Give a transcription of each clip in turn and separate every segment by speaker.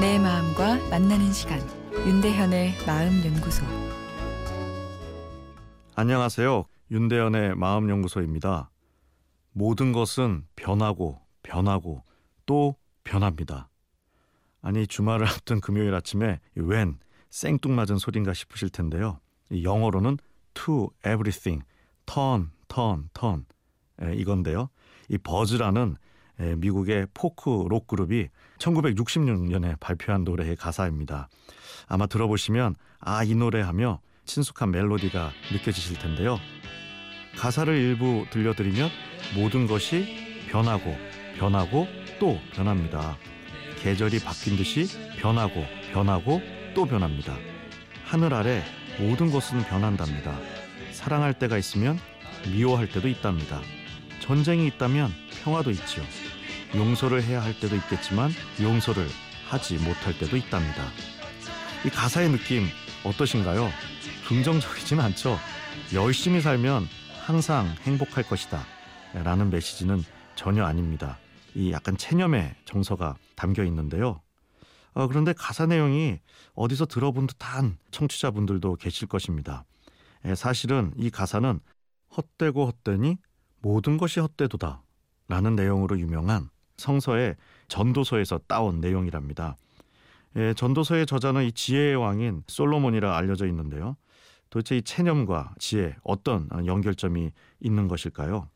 Speaker 1: 만나는 시간 윤대현의 마음 연구소
Speaker 2: 안녕하세요. 윤대현의 마음 연구소입니다. 모든 것은 변하고 변하고 또 변합니다. 아니 주말을 앞둔 금요일 아침에 웬 생뚱맞은 소린가 싶으실 텐데요. 영어로는 to everything, turn, turn, turn 이건데요. 이 버즈라는 미국의 포크 록 그룹이 1966년에 발표한 노래의 가사입니다. 아마 들어보시면 아 이 노래 하며 친숙한 멜로디가 느껴지실 텐데요. 가사를 일부 들려드리면 모든 것이 변하고 변하고 또 변합니다. 계절이 바뀌듯이 변하고 변하고 또 변합니다. 하늘 아래 모든 것은 변한답니다. 사랑할 때가 있으면 미워할 때도 있답니다. 전쟁이 있다면 평화도 있지요. 용서를 해야 할 때도 있겠지만 용서를 하지 못할 때도 있답니다. 이 가사의 느낌 어떠신가요? 긍정적이진 않죠. 열심히 살면 항상 행복할 것이다. 라는 메시지는 전혀 아닙니다. 이 약간 체념의 정서가 담겨 있는데요. 어, 그런데 가사 내용이 어디서 들어본 듯한 청취자분들도 계실 것입니다. 에, 사실은 이 가사는 헛되고 헛되니 모든 것이 헛되도다 라는 내용으로 유명한 성서의 전도서에서 따온 내용이랍니다. 예, 전도서의 저자는 이 지혜의 왕인 솔로몬이라 알려져 있는데요. 도대체 이 체념과 지혜 어떤 연결점이 있는 것일까요?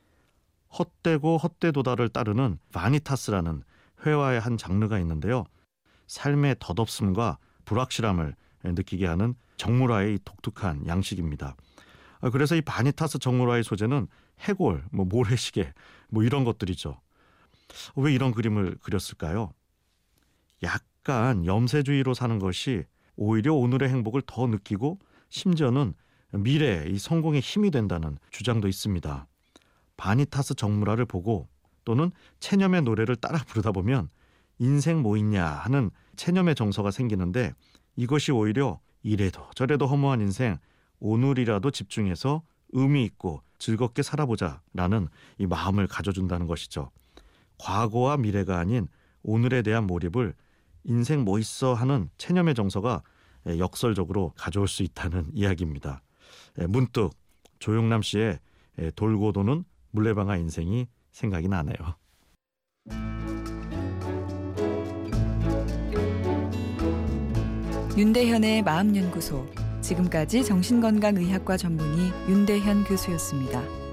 Speaker 2: 헛되고 헛되도다를 따르는 바니타스라는 회화의 한 장르가 있는데요. 삶의 덧없음과 불확실함을 느끼게 하는 정물화의 독특한 양식입니다. 그래서 이 바니타스 정물화의 소재는 해골, 뭐 모래시계, 뭐 이런 것들이죠. 왜 이런 그림을 그렸을까요? 약간 염세주의로 사는 것이 오히려 오늘의 행복을 더 느끼고 심지어는 미래 이 성공의 힘이 된다는 주장도 있습니다. 바니타스 정물화를 보고 또는 체념의 노래를 따라 부르다 보면 인생 뭐 있냐 하는 체념의 정서가 생기는데 이것이 오히려 이래도 저래도 허무한 인생 오늘이라도 집중해서 의미 있고 즐겁게 살아보자라는 이 마음을 가져준다는 것이죠. 과거와 미래가 아닌 오늘에 대한 몰입을 인생 뭐 있어 하는 체념의 정서가 역설적으로 가져올 수 있다는 이야기입니다. 문득 조용남 씨의 돌고 도는 물레방아 인생이 생각이 나네요.
Speaker 1: 윤대현의 마음연구소 지금까지 정신건강의학과 전문의 윤대현 교수였습니다.